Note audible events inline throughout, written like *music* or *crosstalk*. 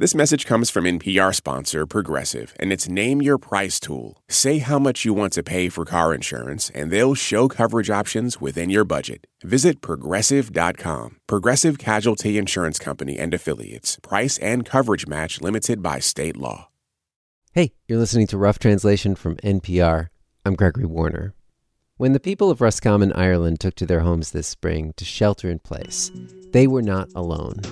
This message comes from NPR sponsor Progressive and its Name Your Price tool. Say how much you want to pay for car insurance, and they'll show coverage options within your budget. Visit progressive.com. Progressive Casualty Insurance Company and Affiliates. Price and coverage match limited by state law. Hey, you're listening to Rough Translation from NPR. I'm Gregory Warner. When the people of Roscommon, Ireland took to their homes this spring to shelter in place, they were not alone.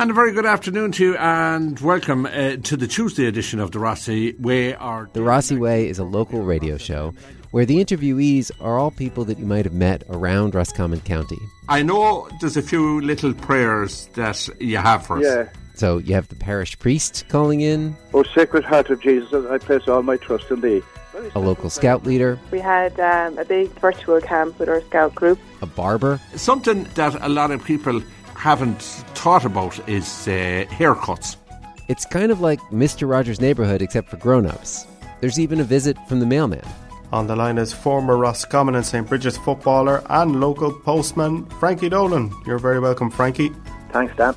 And a very good afternoon to you, and welcome uh, to the Tuesday edition of the Rossi Way. Our The Rossi Way is a local radio show where the interviewees are all people that you might have met around Roscommon County. I know there's a few little prayers that you have for us. Yeah. So you have the parish priest calling in, O Sacred Heart of Jesus, I place all my trust in thee. a local scout leader, We had um, a big virtual camp with our scout group. a barber, Something that a lot of people haven't thought about is uh, haircuts. It's kind of like Mr. Rogers' Neighborhood except for grown-ups. There's even a visit from the mailman. On the line is former Roscommon and St. Brigid's footballer and local postman Frankie Dolan. You're very welcome, Frankie. Thanks, Dan.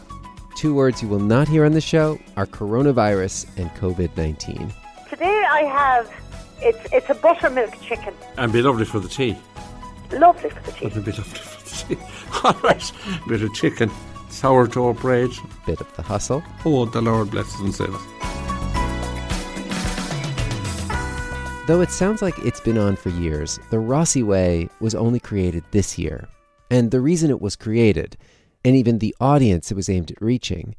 Two words you will not hear on the show are coronavirus and COVID-19. Today I have it's it's a buttermilk chicken. And be lovely for the tea. Lovely for the tea. Wouldn't it be lovely for the tea? *laughs* All right, bit of chicken, sourdough bread. Bit of the hustle. Oh, the Lord bless us and save us. Though it sounds like it's been on for years, the Rossi Way was only created this year. And the reason it was created, and even the audience it was aimed at reaching,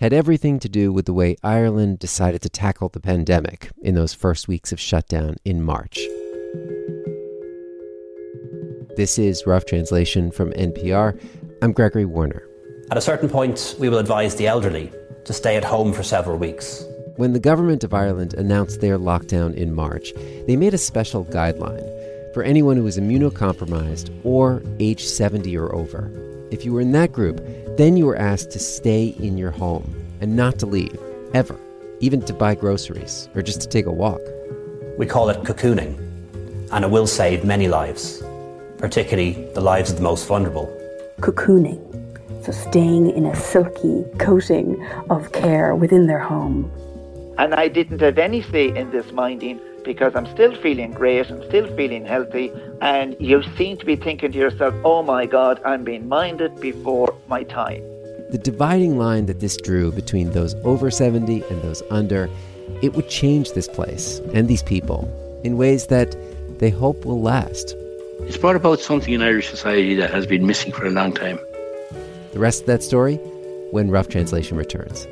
had everything to do with the way Ireland decided to tackle the pandemic in those first weeks of shutdown in March. This is Rough Translation from NPR. I'm Gregory Warner. At a certain point, we will advise the elderly to stay at home for several weeks. When the government of Ireland announced their lockdown in March, they made a special guideline for anyone who was immunocompromised or age 70 or over. If you were in that group, then you were asked to stay in your home and not to leave, ever, even to buy groceries or just to take a walk. We call it cocooning, and it will save many lives, particularly the lives of the most vulnerable. cocooning. So staying in a silky coating of care within their home. And I didn't have any say in this minding because I'm still feeling great, I'm still feeling healthy, and you seem to be thinking to yourself, oh my God, I'm being minded before my time. The dividing line that this drew between those over 70 and those under, it would change this place and these people in ways that they hope will last. It's brought about something in Irish society that has been missing for a long time. The rest of that story when Rough Translation returns.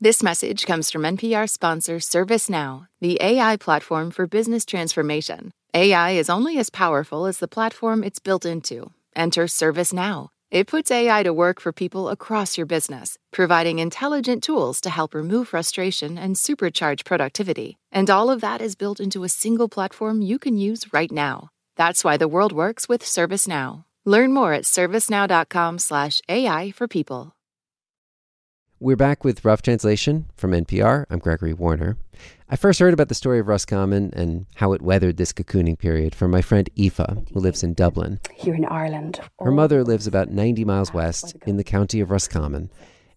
This message comes from NPR sponsor ServiceNow, the AI platform for business transformation. AI is only as powerful as the platform it's built into. Enter ServiceNow. It puts AI to work for people across your business, providing intelligent tools to help remove frustration and supercharge productivity. And all of that is built into a single platform you can use right now. That's why the world works with ServiceNow. Learn more at servicenow.com/ai for people. We're back with Rough Translation from NPR. I'm Gregory Warner. I first heard about the story of Roscommon and how it weathered this cocooning period from my friend Aoife, who lives in Dublin. Here in Ireland. Her mother lives about 90 miles west in the county of Roscommon,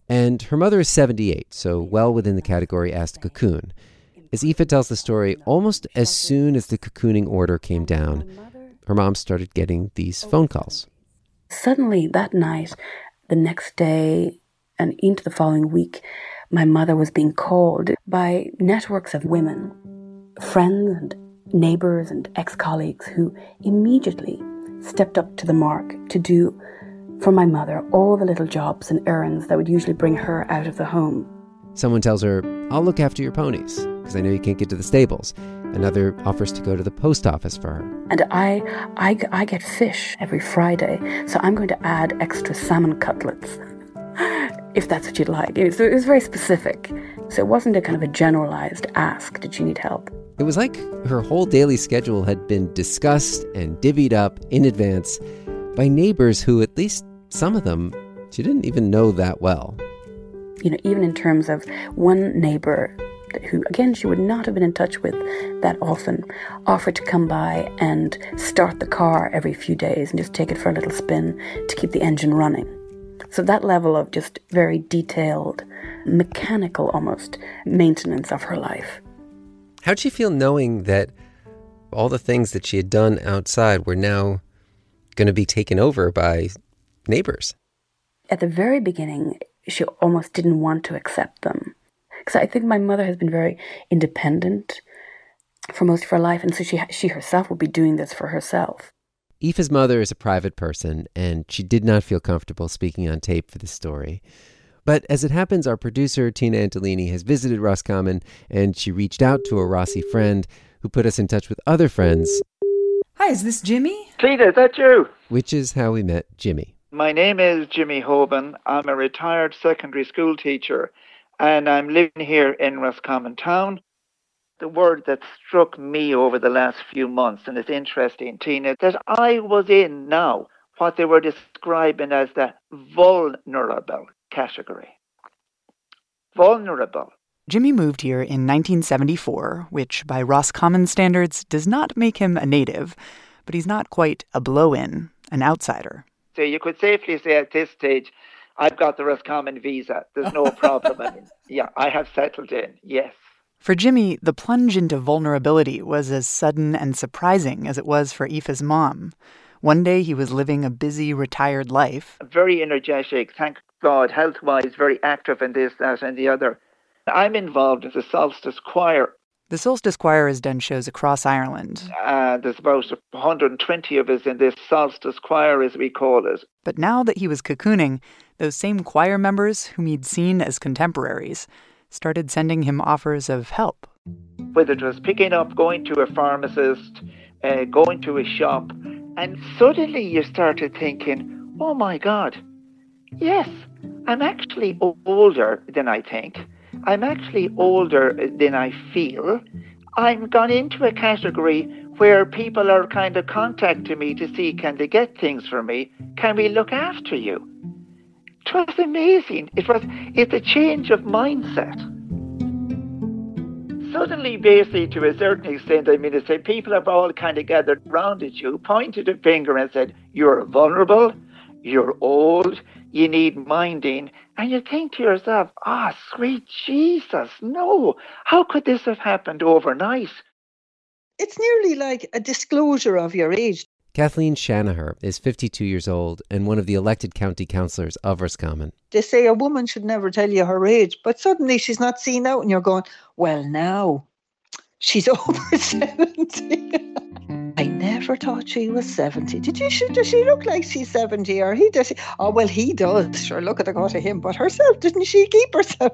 and her mother is 78, so well within the category asked to cocoon. As Aoife tells the story, almost as soon as the cocooning order came down, her mom started getting these phone calls. Suddenly that night, the next day, and into the following week, my mother was being called by networks of women, friends and neighbours and ex colleagues who immediately stepped up to the mark to do for my mother all the little jobs and errands that would usually bring her out of the home. Someone tells her, I'll look after your ponies, because I know you can't get to the stables. Another offers to go to the post office for her. And I, I, I get fish every Friday, so I'm going to add extra salmon cutlets, *laughs* if that's what you'd like. It was, it was very specific. So it wasn't a kind of a generalized ask, did you need help? It was like her whole daily schedule had been discussed and divvied up in advance by neighbors who, at least some of them, she didn't even know that well. You know, even in terms of one neighbor who, again, she would not have been in touch with that often, offered to come by and start the car every few days and just take it for a little spin to keep the engine running. So that level of just very detailed, mechanical almost maintenance of her life. How'd she feel knowing that all the things that she had done outside were now going to be taken over by neighbors? At the very beginning, she almost didn't want to accept them. Because I think my mother has been very independent for most of her life, and so she, she herself would be doing this for herself. Aoife's mother is a private person, and she did not feel comfortable speaking on tape for this story. But as it happens, our producer, Tina Antolini, has visited Roscommon, and she reached out to a Rossi friend who put us in touch with other friends. Hi, is this Jimmy? Tina, is that you? Which is how we met Jimmy. My name is Jimmy Hoban. I'm a retired secondary school teacher, and I'm living here in Roscommon town. The word that struck me over the last few months, and it's interesting, Tina, that I was in now what they were describing as the vulnerable category. Vulnerable. Jimmy moved here in 1974, which by Roscommon standards does not make him a native, but he's not quite a blow in, an outsider. So you could safely say at this stage, I've got the Roscommon visa. There's no *laughs* problem. I mean, yeah, I have settled in, yes. For Jimmy, the plunge into vulnerability was as sudden and surprising as it was for Aoife's mom. One day he was living a busy, retired life. Very energetic, thank God, health wise, very active in this, that, and the other. I'm involved as a solstice choir. The Solstice Choir has done shows across Ireland. Uh, there's about 120 of us in this solstice choir, as we call it. But now that he was cocooning, those same choir members whom he'd seen as contemporaries started sending him offers of help. Whether it was picking up, going to a pharmacist, uh, going to a shop, and suddenly you started thinking, oh my God, yes, I'm actually older than I think. I'm actually older than I feel. I'm gone into a category where people are kind of contacting me to see can they get things for me? Can we look after you? It was amazing. It was it's a change of mindset. Suddenly, basically, to a certain extent, I mean, to say people have all kind of gathered round at you, pointed a finger and said, You're vulnerable, you're old, you need minding. And you think to yourself, ah, oh, sweet Jesus, no, how could this have happened overnight? It's nearly like a disclosure of your age. Kathleen Shanagher is 52 years old and one of the elected county councillors of Roscommon. They say a woman should never tell you her age, but suddenly she's not seen out and you're going, well, now she's *laughs* over 70. I never thought she was 70. Did you, does she look like she's 70 or he does? oh, well, he does. Sure, look at the gut of him, but herself, didn't she keep herself?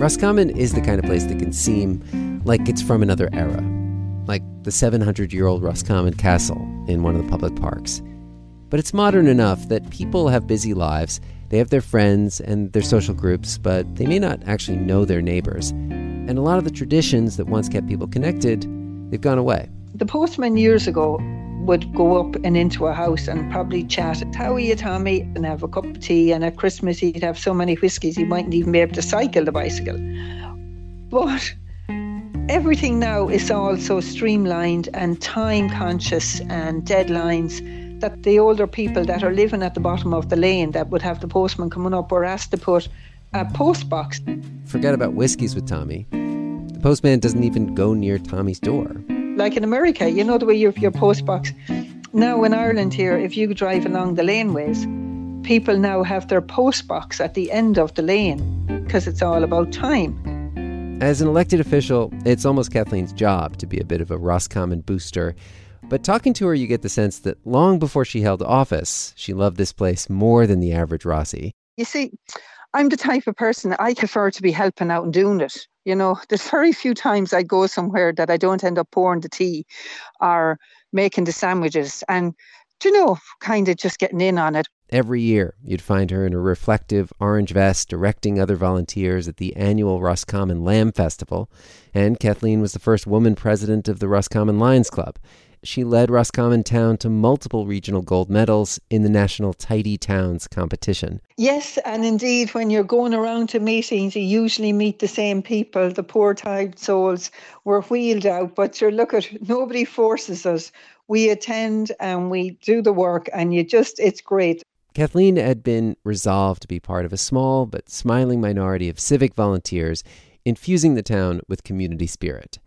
Roscommon is the kind of place that can seem like it's from another era like the 700 year old Roscommon Castle in one of the public parks. But it's modern enough that people have busy lives, they have their friends and their social groups, but they may not actually know their neighbors. And a lot of the traditions that once kept people connected, they've gone away. The postman years ago would go up and into a house and probably chat, How are you, Tommy? and have a cup of tea. And at Christmas, he'd have so many whiskies, he mightn't even be able to cycle the bicycle. But everything now is all so streamlined and time conscious and deadlines that the older people that are living at the bottom of the lane that would have the postman coming up were asked to put a post box. Forget about whiskies with Tommy. The postman doesn't even go near Tommy's door. Like in America, you know the way you have your post box. Now in Ireland here, if you drive along the laneways, people now have their post box at the end of the lane because it's all about time. As an elected official, it's almost Kathleen's job to be a bit of a Roscommon booster. But talking to her, you get the sense that long before she held office, she loved this place more than the average Rossi. You see, I'm the type of person that I prefer to be helping out and doing it. You know, there's very few times I go somewhere that I don't end up pouring the tea or making the sandwiches and, you know, kind of just getting in on it. Every year, you'd find her in a reflective orange vest directing other volunteers at the annual Roscommon Lamb Festival. And Kathleen was the first woman president of the Roscommon Lions Club. she led Roscommon Town to multiple regional gold medals in the national Tidy Towns competition. Yes, and indeed, when you're going around to meetings, you usually meet the same people. The poor tired souls were wheeled out, but you're look at nobody forces us. We attend and we do the work, and you just, it's great. Kathleen had been resolved to be part of a small but smiling minority of civic volunteers infusing the town with community spirit.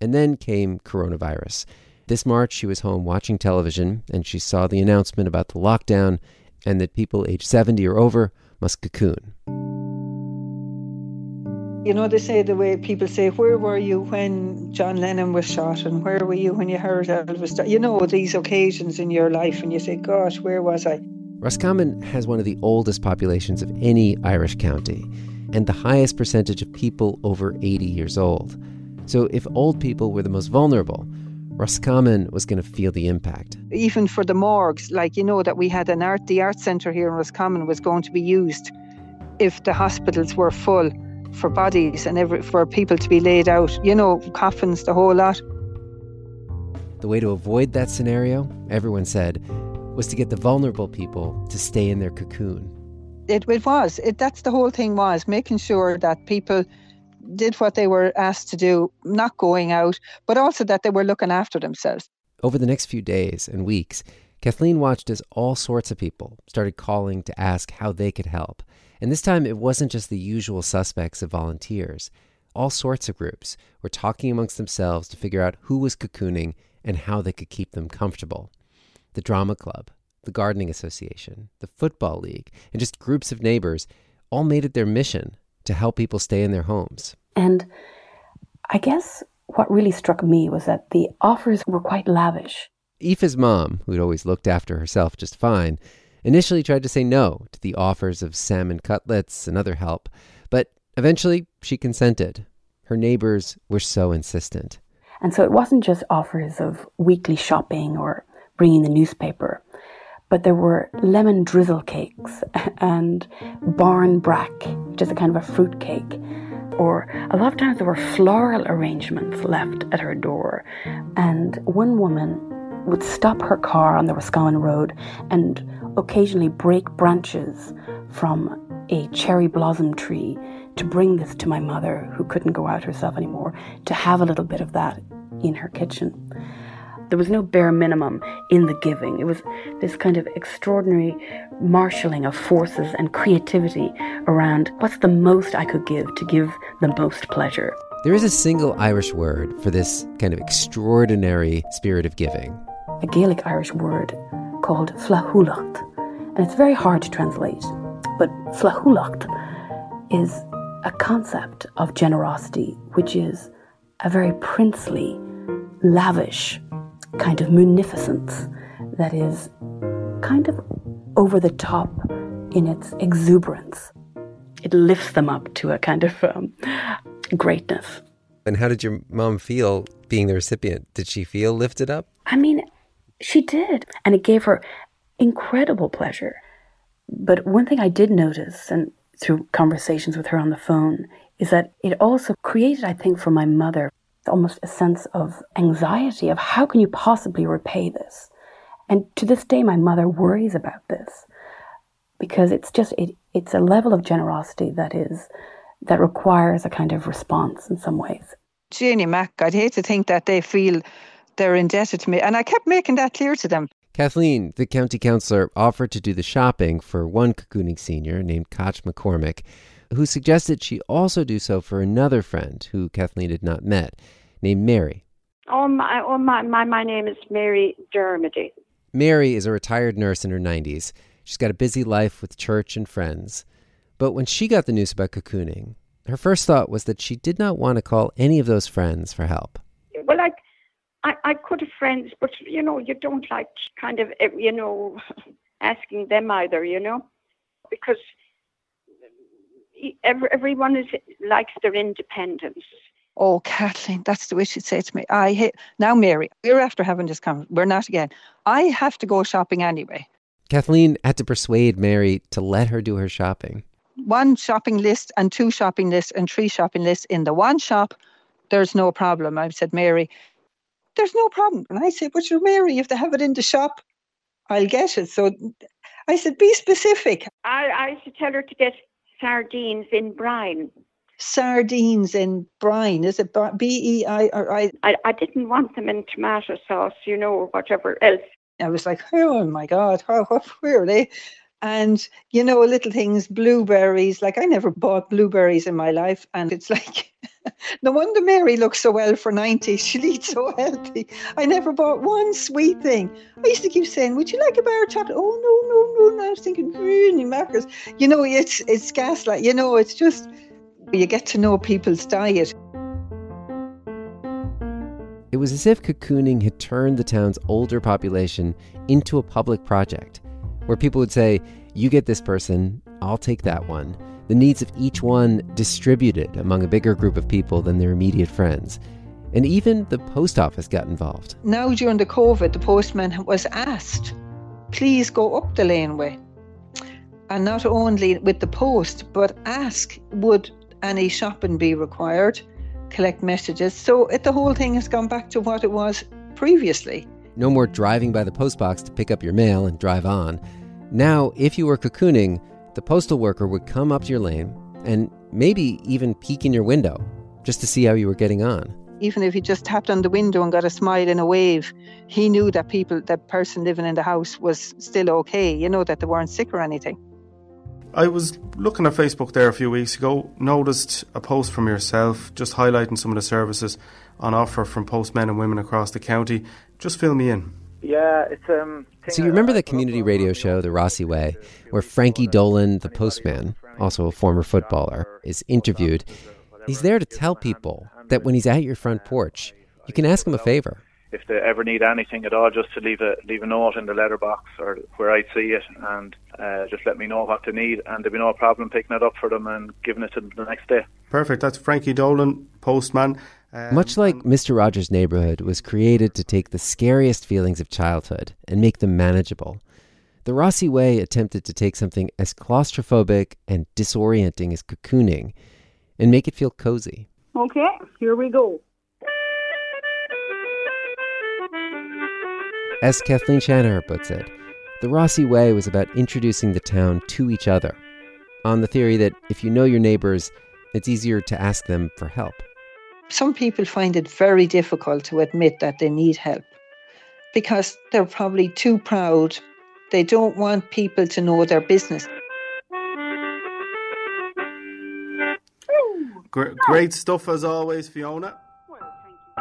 And then came coronavirus. This March, she was home watching television and she saw the announcement about the lockdown and that people aged 70 or over must cocoon. You know, they say the way people say, Where were you when John Lennon was shot? And where were you when you heard Elvis? You know, these occasions in your life, and you say, Gosh, where was I? Roscommon has one of the oldest populations of any Irish county and the highest percentage of people over 80 years old. So if old people were the most vulnerable, Roscommon was going to feel the impact. Even for the morgues, like you know that we had an art, the art centre here in Roscommon was going to be used if the hospitals were full for bodies and every, for people to be laid out, you know, coffins, the whole lot. The way to avoid that scenario, everyone said, was to get the vulnerable people to stay in their cocoon. It, it was. It, that's the whole thing was making sure that people did what they were asked to do, not going out, but also that they were looking after themselves. Over the next few days and weeks, Kathleen watched as all sorts of people started calling to ask how they could help. And this time it wasn't just the usual suspects of volunteers. All sorts of groups were talking amongst themselves to figure out who was cocooning and how they could keep them comfortable the drama club, the gardening association, the football league, and just groups of neighbors all made it their mission to help people stay in their homes. And I guess what really struck me was that the offers were quite lavish. Aoife's mom, who'd always looked after herself just fine, initially tried to say no to the offers of salmon cutlets and other help, but eventually she consented. Her neighbors were so insistent. And so it wasn't just offers of weekly shopping or bringing the newspaper. But there were lemon drizzle cakes *laughs* and barmbrack, which is a kind of a fruit cake. Or a lot of times there were floral arrangements left at her door. And one woman would stop her car on the Roscommon Road and occasionally break branches from a cherry blossom tree to bring this to my mother, who couldn't go out herself anymore, to have a little bit of that in her kitchen. There was no bare minimum in the giving. It was this kind of extraordinary marshalling of forces and creativity around what's the most I could give to give the most pleasure. There is a single Irish word for this kind of extraordinary spirit of giving. A Gaelic Irish word called flahulacht. And it's very hard to translate, but flahulacht is a concept of generosity, which is a very princely, lavish kind of munificence that is kind of over the top in its exuberance. It lifts them up to a kind of um, greatness. And how did your mom feel being the recipient? Did she feel lifted up? I mean, she did. And it gave her incredible pleasure. But one thing I did notice, and through conversations with her on the phone, is that it also created, I think, for my mother, almost a sense of anxiety of how can you possibly repay this? And to this day, my mother worries about this because it's just it, it's a level of generosity that is that requires a kind of response in some ways. Janie Mac, I'd hate to think that they feel they're indebted to me, and I kept making that clear to them. Kathleen, the county councillor, offered to do the shopping for one cocooning senior named Koch McCormick, who suggested she also do so for another friend who Kathleen had not met, named Mary. Oh, my, oh my, my, my name is Mary Dermody. Mary is a retired nurse in her 90s. She's got a busy life with church and friends. But when she got the news about cocooning, her first thought was that she did not want to call any of those friends for help. Well, like, I, I could have friends, but, you know, you don't like kind of, eh, you know, *laughs* asking them either, you know, because every, everyone is likes their independence. Oh, Kathleen, that's the way she'd say to me. I hate now, Mary. We're after having this conversation. We're not again. I have to go shopping anyway. Kathleen had to persuade Mary to let her do her shopping. One shopping list and two shopping lists and three shopping lists in the one shop. There's no problem. I said, Mary, there's no problem. And I said, but you're Mary, if they have it in the shop, I'll get it. So I said, be specific. I, I should tell her to get sardines in brine. Sardines in brine, is it B E I I? I? I didn't want them in tomato sauce, you know, or whatever else. I was like, oh my God, how, what, where are they? And, you know, little things, blueberries. Like, I never bought blueberries in my life. And it's *laughs* like, *laughs* no wonder Mary looks so well for 90. *laughs* She eats so healthy. I never bought one sweet thing. I used to keep saying, Would you like a bar of chocolate? Oh, no, no, no. And I was thinking, really, macros. You know, it's, it's gaslight. You know, it's just, you get to know people's diet. It was as if cocooning had turned the town's older population into a public project where people would say, You get this person, I'll take that one. The needs of each one distributed among a bigger group of people than their immediate friends. And even the post office got involved. Now, during the COVID, the postman was asked, Please go up the laneway. And not only with the post, but ask, Would any shopping be required? Collect messages. So it, the whole thing has gone back to what it was previously. No more driving by the postbox to pick up your mail and drive on. Now, if you were cocooning, the postal worker would come up to your lane and maybe even peek in your window just to see how you were getting on. Even if he just tapped on the window and got a smile and a wave, he knew that people, that person living in the house was still okay, you know, that they weren't sick or anything. I was looking at Facebook there a few weeks ago, noticed a post from yourself just highlighting some of the services on offer from postmen and women across the county. Just fill me in. Yeah, it's um. So you remember the community radio show, The Rossi Way, where Frankie Dolan, the postman, also a former footballer, is interviewed. He's there to tell people that when he's at your front porch, you can ask him a favor. If they ever need anything at all, just to leave a leave a note in the letterbox or where I see it, and uh, just let me know what they need, and there'll be no problem picking it up for them and giving it to them the next day. Perfect. That's Frankie Dolan, postman. Um, Much like Mr. Rogers' Neighborhood was created to take the scariest feelings of childhood and make them manageable, the Rossi Way attempted to take something as claustrophobic and disorienting as cocooning and make it feel cozy. Okay, here we go. As Kathleen Shanagher puts it, the Rossi Way was about introducing the town to each other, on the theory that if you know your neighbors, it's easier to ask them for help. Some people find it very difficult to admit that they need help because they're probably too proud. They don't want people to know their business. Great stuff as always, Fiona.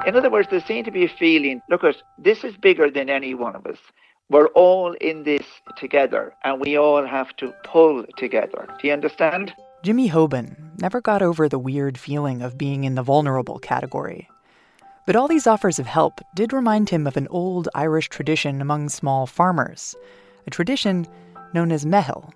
In other words, there seems to be a feeling look, at this is bigger than any one of us. We're all in this together and we all have to pull together. Do you understand? Jimmy Hoban never got over the weird feeling of being in the vulnerable category. But all these offers of help did remind him of an old Irish tradition among small farmers, a tradition known as meitheal.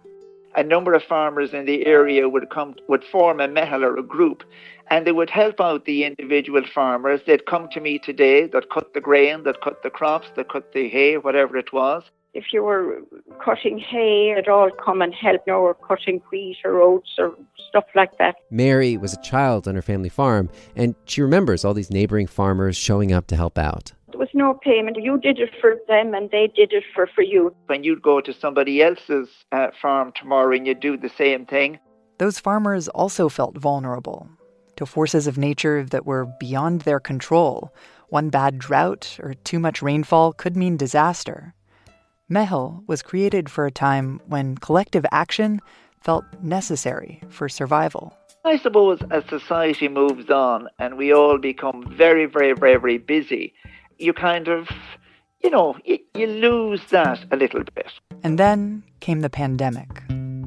A number of farmers in the area would come would form a meitheal or a group, and they would help out the individual farmers. They'd come to me today, that'd cut the grain, that'd cut the crops, that'd cut the hay, whatever it was if you were cutting hay, it'd all come and help, you know, or cutting wheat or oats or stuff like that. Mary was a child on her family farm, and she remembers all these neighboring farmers showing up to help out. There was no payment. You did it for them, and they did it for, for you. When you'd go to somebody else's uh, farm tomorrow and you'd do the same thing. Those farmers also felt vulnerable to forces of nature that were beyond their control. One bad drought or too much rainfall could mean disaster. Meitheal was created for a time when collective action felt necessary for survival. I suppose as society moves on and we all become very, very, very, very busy, you kind of, you know, you, you lose that a little bit. And then came the pandemic,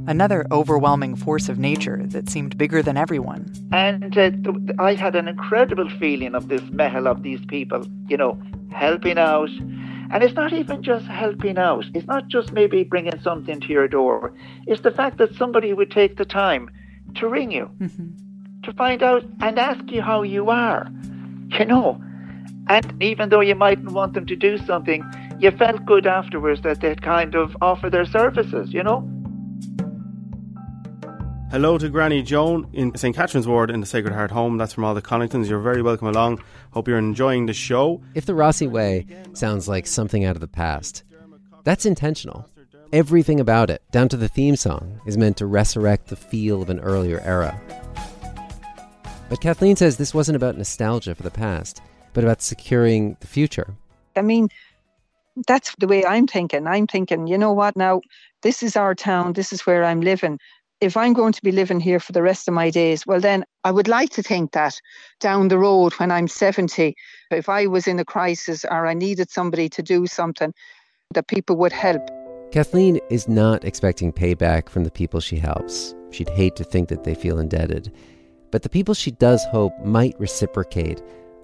another overwhelming force of nature that seemed bigger than everyone. And uh, I had an incredible feeling of this meitheal of these people, you know, helping out and it's not even just helping out. It's not just maybe bringing something to your door. It's the fact that somebody would take the time to ring you, mm-hmm. to find out and ask you how you are. You know, and even though you mightn't want them to do something, you felt good afterwards that they'd kind of offer their services, you know? Hello to Granny Joan in St. Catherine's Ward in the Sacred Heart Home. That's from all the Connachtons. You're very welcome along. Hope you're enjoying the show. If the Rossi way sounds like something out of the past, that's intentional. Everything about it, down to the theme song, is meant to resurrect the feel of an earlier era. But Kathleen says this wasn't about nostalgia for the past, but about securing the future. I mean, that's the way I'm thinking. I'm thinking, you know what, now, this is our town, this is where I'm living if I'm going to be living here for the rest of my days, well, then I would like to think that down the road when I'm 70, if I was in a crisis or I needed somebody to do something, that people would help. Kathleen is not expecting payback from the people she helps. She'd hate to think that they feel indebted. But the people she does hope might reciprocate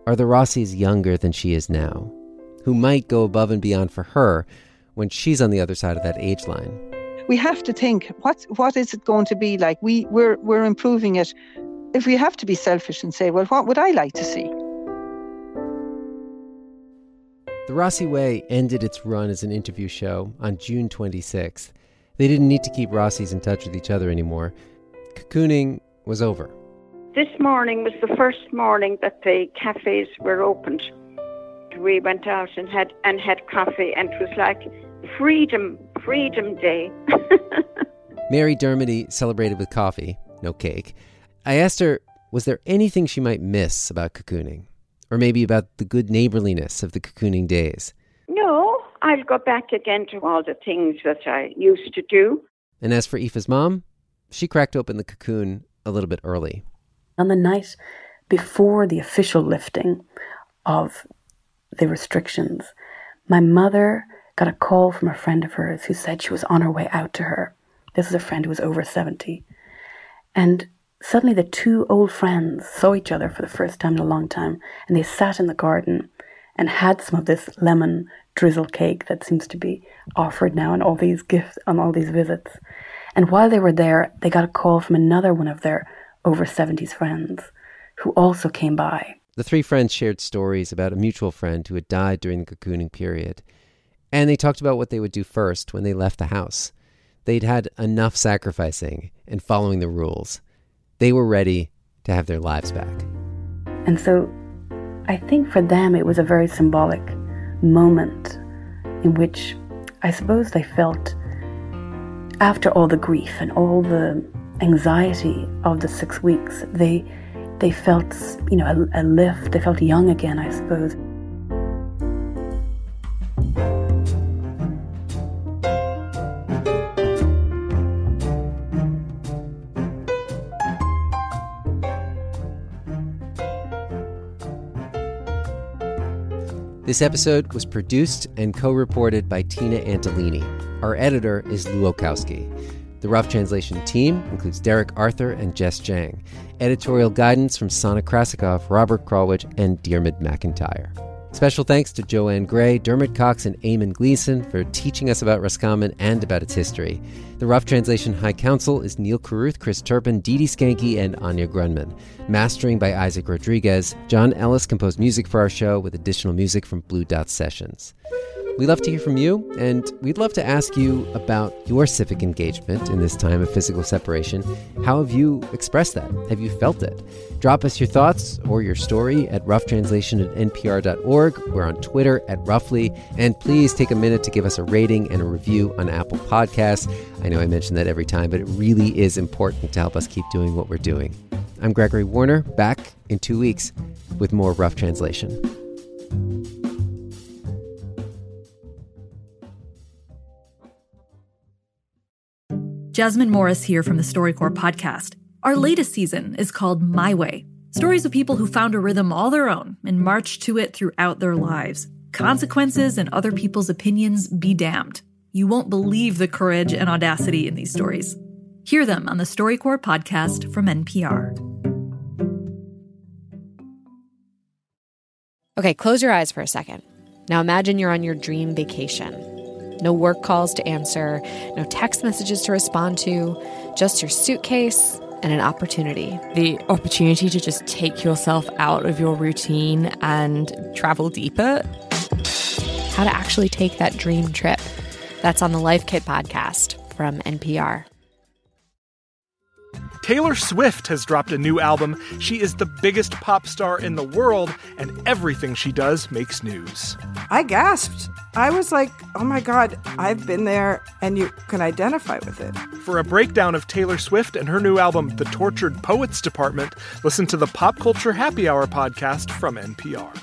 are the Rossis younger than she is now, who might go above and beyond for her when she's on the other side of that age line we have to think what what is it going to be like? We we're we're improving it. If we have to be selfish and say, well, what would I like to see? The Rossi Way ended its run as an interview show on June 26th. They didn't need to keep Rossis in touch with each other anymore. Cocooning was over. This morning was the first morning that the cafes were opened. We went out and had and had coffee, and it was like Freedom, Freedom Day. *laughs* Mary Dermody celebrated with coffee, no cake. I asked her, was there anything she might miss about cocooning? Or maybe about the good neighborliness of the cocooning days? No, I'll go back again to all the things that I used to do. And as for Aoife's mom, she cracked open the cocoon a little bit early. On the night before the official lifting of the restrictions, my mother got a call from a friend of hers who said she was on her way out to her. This is a friend who was over 70. And suddenly the two old friends saw each other for the first time in a long time, and they sat in the garden and had some of this lemon drizzle cake that seems to be offered now on all these gifts, on all these visits. And while they were there, they got a call from another one of their over 70s friends who also came by. The three friends shared stories about a mutual friend who had died during the cocooning period. And they talked about what they would do first when they left the house. They'd had enough sacrificing and following the rules. They were ready to have their lives back. And so I think for them it was a very symbolic moment in which I suppose they felt, after all the grief and all the anxiety of the six weeks, they they felt, you know, a, a lift. They felt young again, I suppose. This episode was produced and co reported by Tina Antolini. Our editor is Lu Olkowski. The Rough Translation team includes Derek Arthur and Jess Jiang. Editorial guidance from Sana Krasikov, Robert Krulwich, and Diarmuid McIntyre. Special thanks to Joanne Gray, Dermot Cox, and Eamon Gleeson for teaching us about Roscommon and about its history. The Rough Translation High Council is Neal Carruth, Chris Turpin, Didi Schanche, and Anya Grundmann. Mastering by Isaac Rodriguez. John Ellis composed music for our show with additional music from Blue Dot Sessions. We love to hear from you, and we'd love to ask you about your civic engagement in this time of physical separation. How have you expressed that? Have you felt it? Drop us your thoughts or your story at roughtranslation at npr.org. We're on Twitter at roughly, and please take a minute to give us a rating and a review on Apple Podcasts. I know I mention that every time, but it really is important to help us keep doing what we're doing. I'm Gregory Warner, back in two weeks with more Rough Translation. Jasmine Morris here from the StoryCorps podcast. Our latest season is called My Way stories of people who found a rhythm all their own and marched to it throughout their lives. Consequences and other people's opinions be damned. You won't believe the courage and audacity in these stories. Hear them on the StoryCorps podcast from NPR. Okay, close your eyes for a second. Now imagine you're on your dream vacation no work calls to answer, no text messages to respond to, just your suitcase and an opportunity. The opportunity to just take yourself out of your routine and travel deeper. How to actually take that dream trip. That's on the Life Kit podcast from NPR. Taylor Swift has dropped a new album. She is the biggest pop star in the world, and everything she does makes news. I gasped. I was like, oh my God, I've been there, and you can identify with it. For a breakdown of Taylor Swift and her new album, The Tortured Poets Department, listen to the Pop Culture Happy Hour podcast from NPR.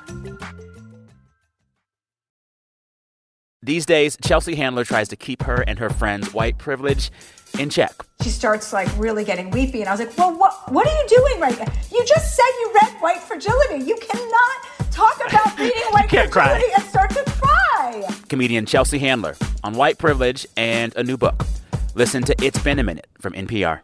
These days, Chelsea Handler tries to keep her and her friends' white privilege in check. She starts like really getting weepy, and I was like, "Well, what what are you doing right now? You just said you read White Fragility. You cannot talk about *laughs* reading White Can't cry. Fragility and start to cry." Comedian Chelsea Handler on white privilege and a new book. Listen to It's Been a Minute from NPR.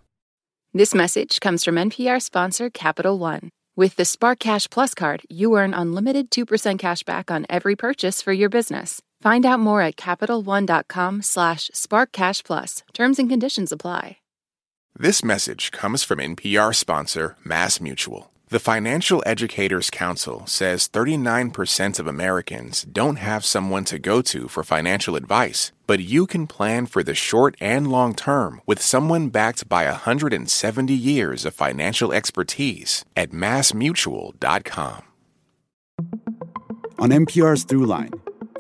This message comes from NPR sponsor Capital One. With the Spark Cash Plus card, you earn unlimited 2% cash back on every purchase for your business. Find out more at CapitalOne.com slash SparkCashPlus. Terms and conditions apply. This message comes from NPR sponsor Mass Mutual. The Financial Educators Council says 39% of Americans don't have someone to go to for financial advice, but you can plan for the short and long term with someone backed by 170 years of financial expertise at massmutual.com. On NPR's Throughline,